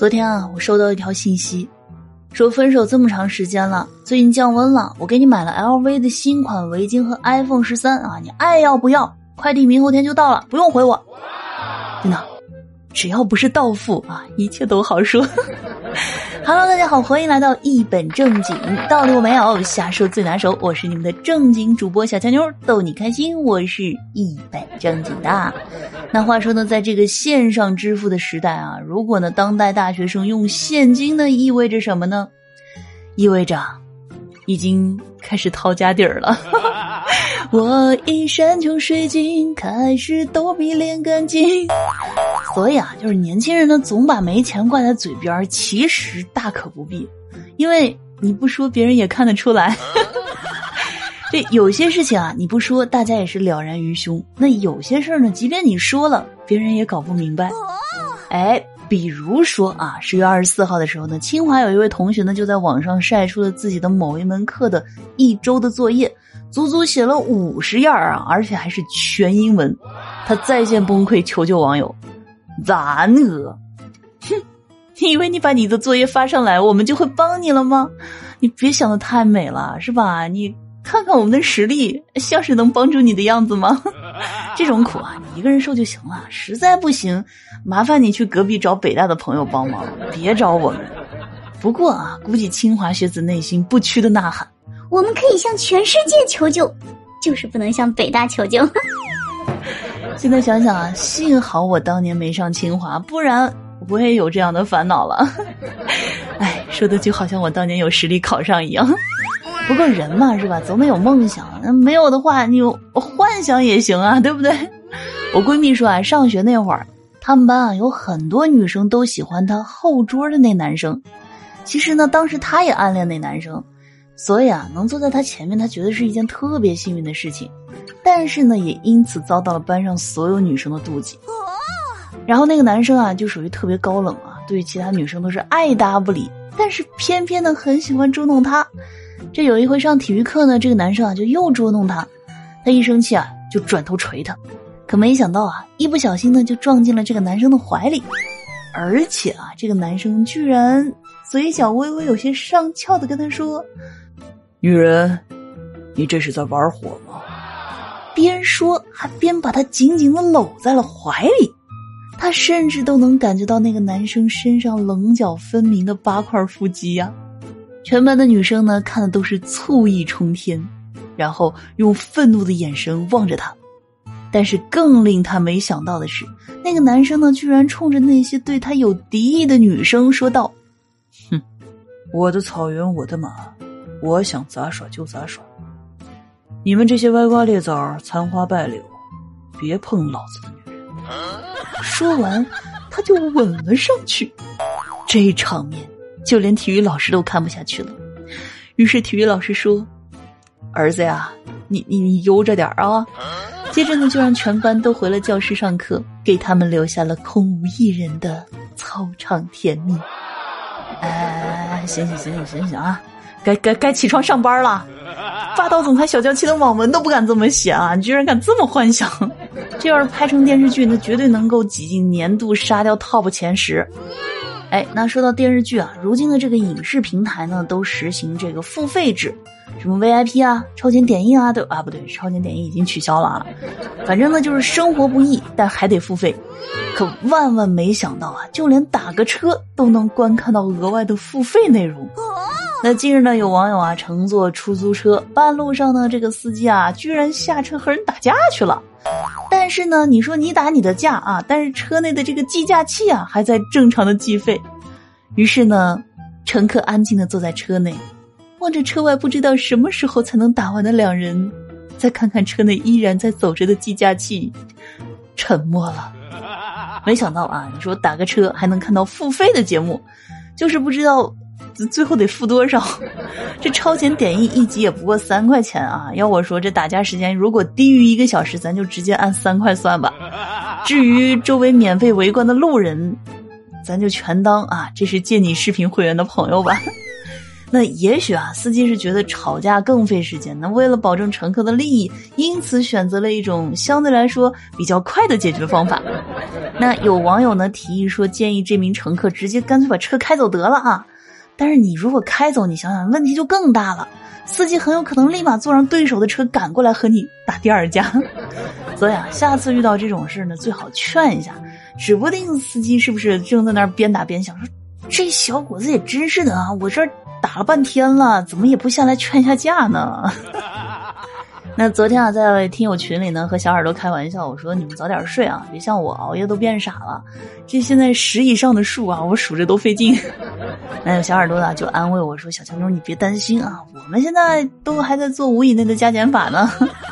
昨天啊，我收到一条信息，说分手这么长时间了，最近降温了，我给你买了 LV 的新款围巾和 iPhone 十三啊，你爱要不要？快递明后天就到了，不用回我。真的，只要不是到付啊，一切都好说。Hello，大家好，欢迎来到一本正经，道理我没有，瞎说最拿手。我是你们的正经主播小强妞，逗你开心。我是一本正经的。那话说呢，在这个线上支付的时代啊，如果呢当代大学生用现金呢，意味着什么呢？意味着已经开始掏家底儿了。我一山穷水尽，开始逗比脸干净。所以啊，就是年轻人呢，总把没钱挂在嘴边，其实大可不必，因为你不说，别人也看得出来。这有些事情啊，你不说，大家也是了然于胸；那有些事儿呢，即便你说了，别人也搞不明白。哎，比如说啊，十月二十四号的时候呢，清华有一位同学呢，就在网上晒出了自己的某一门课的一周的作业，足足写了五十页啊，而且还是全英文。他在线崩溃，求救网友。咋呢？哼，你以为你把你的作业发上来，我们就会帮你了吗？你别想的太美了，是吧？你看看我们的实力，像是能帮助你的样子吗？这种苦啊，你一个人受就行了。实在不行，麻烦你去隔壁找北大的朋友帮忙，别找我们。不过啊，估计清华学子内心不屈的呐喊：我们可以向全世界求救，就是不能向北大求救。现在想想啊，幸好我当年没上清华，不然我也有这样的烦恼了。哎，说的就好像我当年有实力考上一样。不过人嘛，是吧？总得有梦想。那没有的话，你幻想也行啊，对不对？我闺蜜说啊，上学那会儿，他们班啊有很多女生都喜欢她后桌的那男生。其实呢，当时她也暗恋那男生。所以啊，能坐在他前面，他觉得是一件特别幸运的事情，但是呢，也因此遭到了班上所有女生的妒忌。然后那个男生啊，就属于特别高冷啊，对其他女生都是爱搭不理，但是偏偏呢，很喜欢捉弄她。这有一回上体育课呢，这个男生啊就又捉弄她，他一生气啊就转头捶他，可没想到啊，一不小心呢就撞进了这个男生的怀里，而且啊，这个男生居然嘴角微微有些上翘的跟他说。女人，你这是在玩火吗？边说还边把他紧紧的搂在了怀里，他甚至都能感觉到那个男生身上棱角分明的八块腹肌呀！全班的女生呢，看的都是醋意冲天，然后用愤怒的眼神望着他。但是更令他没想到的是，那个男生呢，居然冲着那些对他有敌意的女生说道：“哼，我的草原，我的马。”我想咋耍就咋耍，你们这些歪瓜裂枣、残花败柳，别碰老子的女人！说完，他就吻了上去。这场面，就连体育老师都看不下去了。于是体育老师说：“儿子呀，你你你悠着点啊！”接着呢，就让全班都回了教室上课，给他们留下了空无一人的操场甜蜜。哎，行行行行行行啊！该该该起床上班了，霸道总裁小娇妻的网文都不敢这么写啊！你居然敢这么幻想，这要是拍成电视剧，那绝对能够挤进年度沙雕 TOP 前十。哎，那说到电视剧啊，如今的这个影视平台呢，都实行这个付费制。什么 VIP 啊，超前点映啊，都啊不对，超前点映已经取消了啊。反正呢，就是生活不易，但还得付费。可万万没想到啊，就连打个车都能观看到额外的付费内容。那近日呢，有网友啊乘坐出租车，半路上呢，这个司机啊居然下车和人打架去了。但是呢，你说你打你的架啊，但是车内的这个计价器啊还在正常的计费。于是呢，乘客安静的坐在车内。望着车外不知道什么时候才能打完的两人，再看看车内依然在走着的计价器，沉默了。没想到啊，你说打个车还能看到付费的节目，就是不知道最后得付多少。这超前点映一集也不过三块钱啊！要我说，这打架时间如果低于一个小时，咱就直接按三块算吧。至于周围免费围观的路人，咱就全当啊，这是借你视频会员的朋友吧。那也许啊，司机是觉得吵架更费时间，那为了保证乘客的利益，因此选择了一种相对来说比较快的解决方法。那有网友呢提议说，建议这名乘客直接干脆把车开走得了啊。但是你如果开走，你想想问题就更大了，司机很有可能立马坐上对手的车赶过来和你打第二架。所以啊，下次遇到这种事呢，最好劝一下，指不定司机是不是正在那儿边打边想说，这小伙子也真是的啊，我这。打了半天了，怎么也不下来劝一下架呢？那昨天啊，在听友群里呢，和小耳朵开玩笑，我说你们早点睡啊，别像我熬夜都变傻了。这现在十以上的数啊，我数着都费劲。那小耳朵呢，就安慰我说：“小强妞，你别担心啊，我们现在都还在做五以内的加减法呢。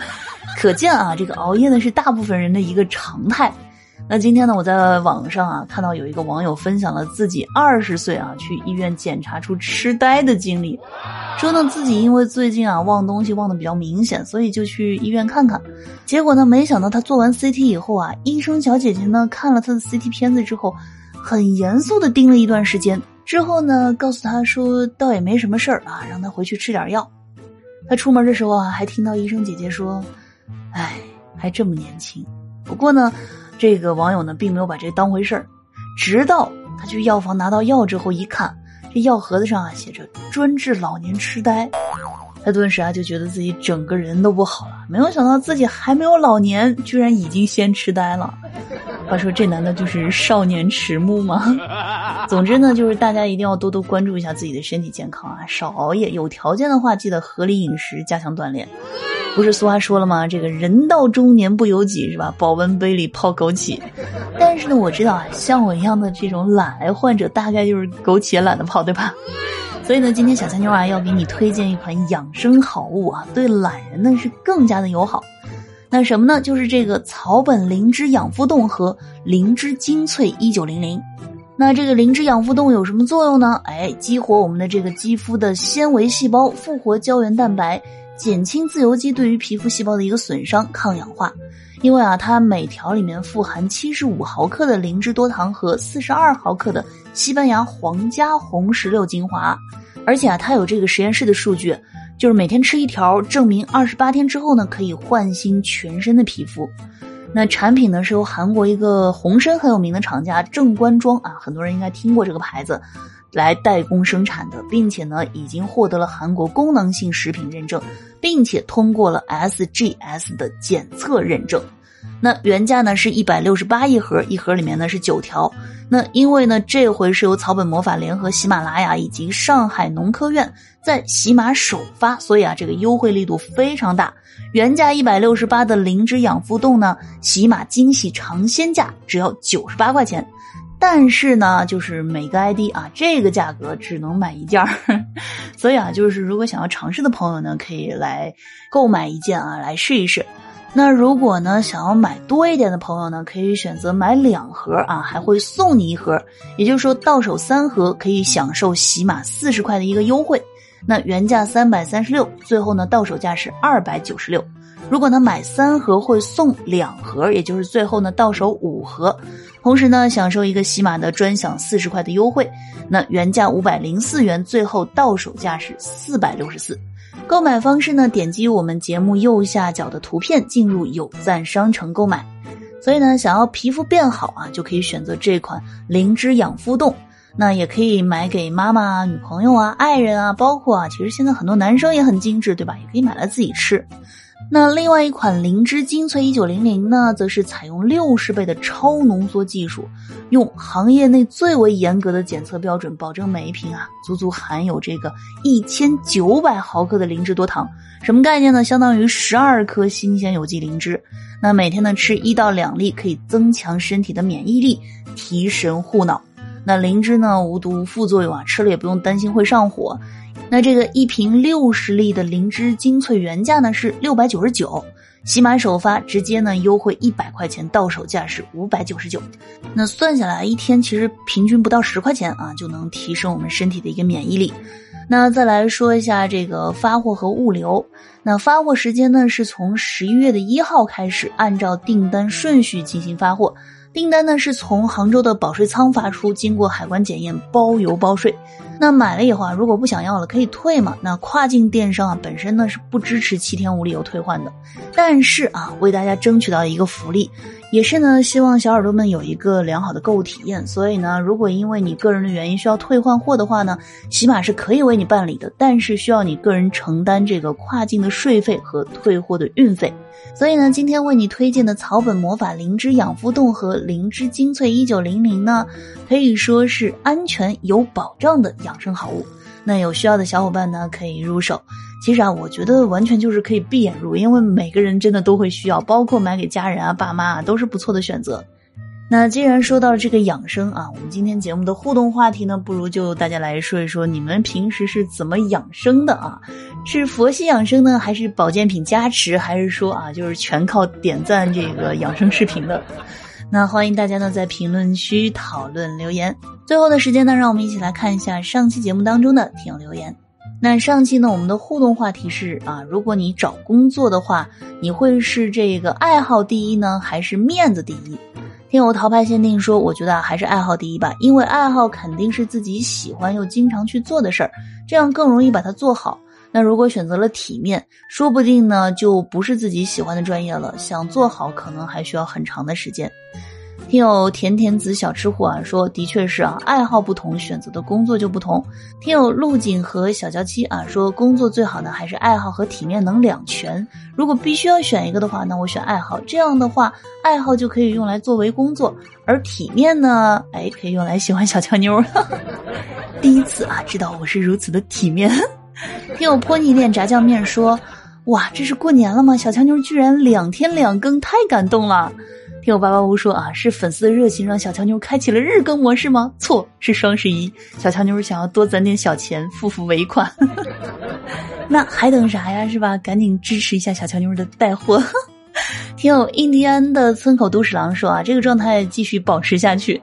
”可见啊，这个熬夜呢是大部分人的一个常态。那今天呢，我在网上啊看到有一个网友分享了自己二十岁啊去医院检查出痴呆的经历，说呢自己因为最近啊忘东西忘的比较明显，所以就去医院看看。结果呢，没想到他做完 CT 以后啊，医生小姐姐呢看了他的 CT 片子之后，很严肃的盯了一段时间，之后呢告诉他说倒也没什么事儿啊，让他回去吃点药。他出门的时候啊，还听到医生姐姐说：“哎，还这么年轻。”不过呢。这个网友呢，并没有把这当回事儿，直到他去药房拿到药之后一看，这药盒子上啊写着“专治老年痴呆”，他顿时啊就觉得自己整个人都不好了。没有想到自己还没有老年，居然已经先痴呆了。话说这难道就是少年迟暮吗？总之呢，就是大家一定要多多关注一下自己的身体健康啊，少熬夜，有条件的话记得合理饮食，加强锻炼。不是俗话说了吗？这个人到中年不由己，是吧？保温杯里泡枸杞。但是呢，我知道啊，像我一样的这种懒癌患者，大概就是枸杞也懒得泡，对吧？所以呢，今天小三妞啊要给你推荐一款养生好物啊，对懒人呢是更加的友好。那什么呢？就是这个草本灵芝养肤冻和灵芝精粹一九零零。那这个灵芝养肤冻有什么作用呢？哎，激活我们的这个肌肤的纤维细胞，复活胶原蛋白。减轻自由基对于皮肤细胞的一个损伤，抗氧化。因为啊，它每条里面富含七十五毫克的灵芝多糖和四十二毫克的西班牙皇家红石榴精华。而且啊，它有这个实验室的数据，就是每天吃一条，证明二十八天之后呢，可以焕新全身的皮肤。那产品呢，是由韩国一个红参很有名的厂家正官庄啊，很多人应该听过这个牌子。来代工生产的，并且呢，已经获得了韩国功能性食品认证，并且通过了 SGS 的检测认证。那原价呢是一百六十八一盒，一盒里面呢是九条。那因为呢这回是由草本魔法联合喜马拉雅以及上海农科院在喜马首发，所以啊这个优惠力度非常大。原价一百六十八的灵芝养肤冻呢，喜马惊喜尝鲜价只要九十八块钱。但是呢，就是每个 ID 啊，这个价格只能买一件儿，所以啊，就是如果想要尝试的朋友呢，可以来购买一件啊，来试一试。那如果呢，想要买多一点的朋友呢，可以选择买两盒啊，还会送你一盒，也就是说到手三盒可以享受起码四十块的一个优惠。那原价三百三十六，最后呢到手价是二百九十六。如果呢买三盒会送两盒，也就是最后呢到手五盒，同时呢享受一个喜马的专享四十块的优惠。那原价五百零四元，最后到手价是四百六十四。购买方式呢，点击我们节目右下角的图片进入有赞商城购买。所以呢，想要皮肤变好啊，就可以选择这款灵芝养肤冻。那也可以买给妈妈、女朋友啊、爱人啊，包括啊，其实现在很多男生也很精致，对吧？也可以买来自己吃。那另外一款灵芝精粹一九零零呢，则是采用六十倍的超浓缩技术，用行业内最为严格的检测标准，保证每一瓶啊，足足含有这个一千九百毫克的灵芝多糖。什么概念呢？相当于十二颗新鲜有机灵芝。那每天呢吃一到两粒，可以增强身体的免疫力，提神护脑。那灵芝呢无毒无副作用啊，吃了也不用担心会上火。那这个一瓶六十粒的灵芝精粹原价呢是六百九十九，喜马首发直接呢优惠一百块钱，到手价是五百九十九。那算下来一天其实平均不到十块钱啊，就能提升我们身体的一个免疫力。那再来说一下这个发货和物流。那发货时间呢是从十一月的一号开始，按照订单顺序进行发货。订单呢是从杭州的保税仓发出，经过海关检验，包邮包税。那买了以后啊，如果不想要了，可以退嘛？那跨境电商啊，本身呢是不支持七天无理由退换的。但是啊，为大家争取到一个福利，也是呢，希望小耳朵们有一个良好的购物体验。所以呢，如果因为你个人的原因需要退换货的话呢，起码是可以为你办理的，但是需要你个人承担这个跨境的税费和退货的运费。所以呢，今天为你推荐的草本魔法灵芝养肤冻和灵芝精粹一九零零呢，可以说是安全有保障的养生好物。那有需要的小伙伴呢，可以入手。其实啊，我觉得完全就是可以闭眼入，因为每个人真的都会需要，包括买给家人啊、爸妈啊，都是不错的选择。那既然说到这个养生啊，我们今天节目的互动话题呢，不如就大家来说一说你们平时是怎么养生的啊？是佛系养生呢，还是保健品加持，还是说啊，就是全靠点赞这个养生视频的？那欢迎大家呢在评论区讨论留言。最后的时间呢，让我们一起来看一下上期节目当中的听友留言。那上期呢，我们的互动话题是啊，如果你找工作的话，你会是这个爱好第一呢，还是面子第一？听友淘派限定说，我觉得还是爱好第一吧，因为爱好肯定是自己喜欢又经常去做的事儿，这样更容易把它做好。那如果选择了体面，说不定呢就不是自己喜欢的专业了，想做好可能还需要很长的时间。听友甜甜子小吃货啊说，的确是啊，爱好不同，选择的工作就不同。听友陆景和小娇妻啊说，工作最好呢还是爱好和体面能两全。如果必须要选一个的话，那我选爱好。这样的话，爱好就可以用来作为工作，而体面呢，哎，可以用来喜欢小娇妞。第一次啊，知道我是如此的体面。听友泼你一脸炸酱面说，哇，这是过年了吗？小强妞居然两天两更，太感动了。听我八八屋说啊，是粉丝的热情让小乔妞开启了日更模式吗？错，是双十一，小乔妞想要多攒点小钱，付付尾款。那还等啥呀？是吧？赶紧支持一下小乔妞的带货。听友印第安的村口都市狼说啊，这个状态继续保持下去。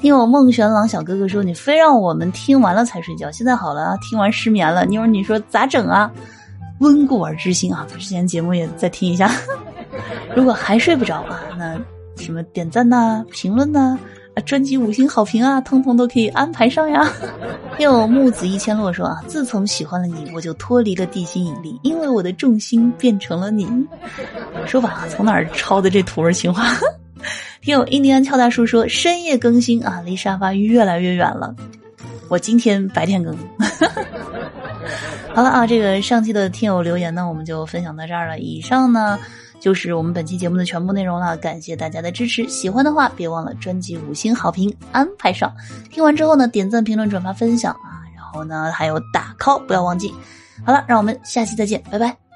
听我梦玄朗小哥哥说，你非让我们听完了才睡觉，现在好了，听完失眠了。妞儿，你说咋整啊？温故而知新啊，之前节目也再听一下。如果还睡不着啊，那。什么点赞呐、评论呐、啊，专辑五星好评啊，通通都可以安排上呀。听我木子一千落说啊，自从喜欢了你，我就脱离了地心引力，因为我的重心变成了你。说吧，从哪儿抄的这土味情话？听友印第安俏大叔说，深夜更新啊，离沙发越来越远了。我今天白天更。好了啊，这个上期的听友留言呢，我们就分享到这儿了。以上呢。就是我们本期节目的全部内容了，感谢大家的支持。喜欢的话，别忘了专辑五星好评安排上。听完之后呢，点赞、评论、转发、分享啊，然后呢还有打 call，不要忘记。好了，让我们下期再见，拜拜。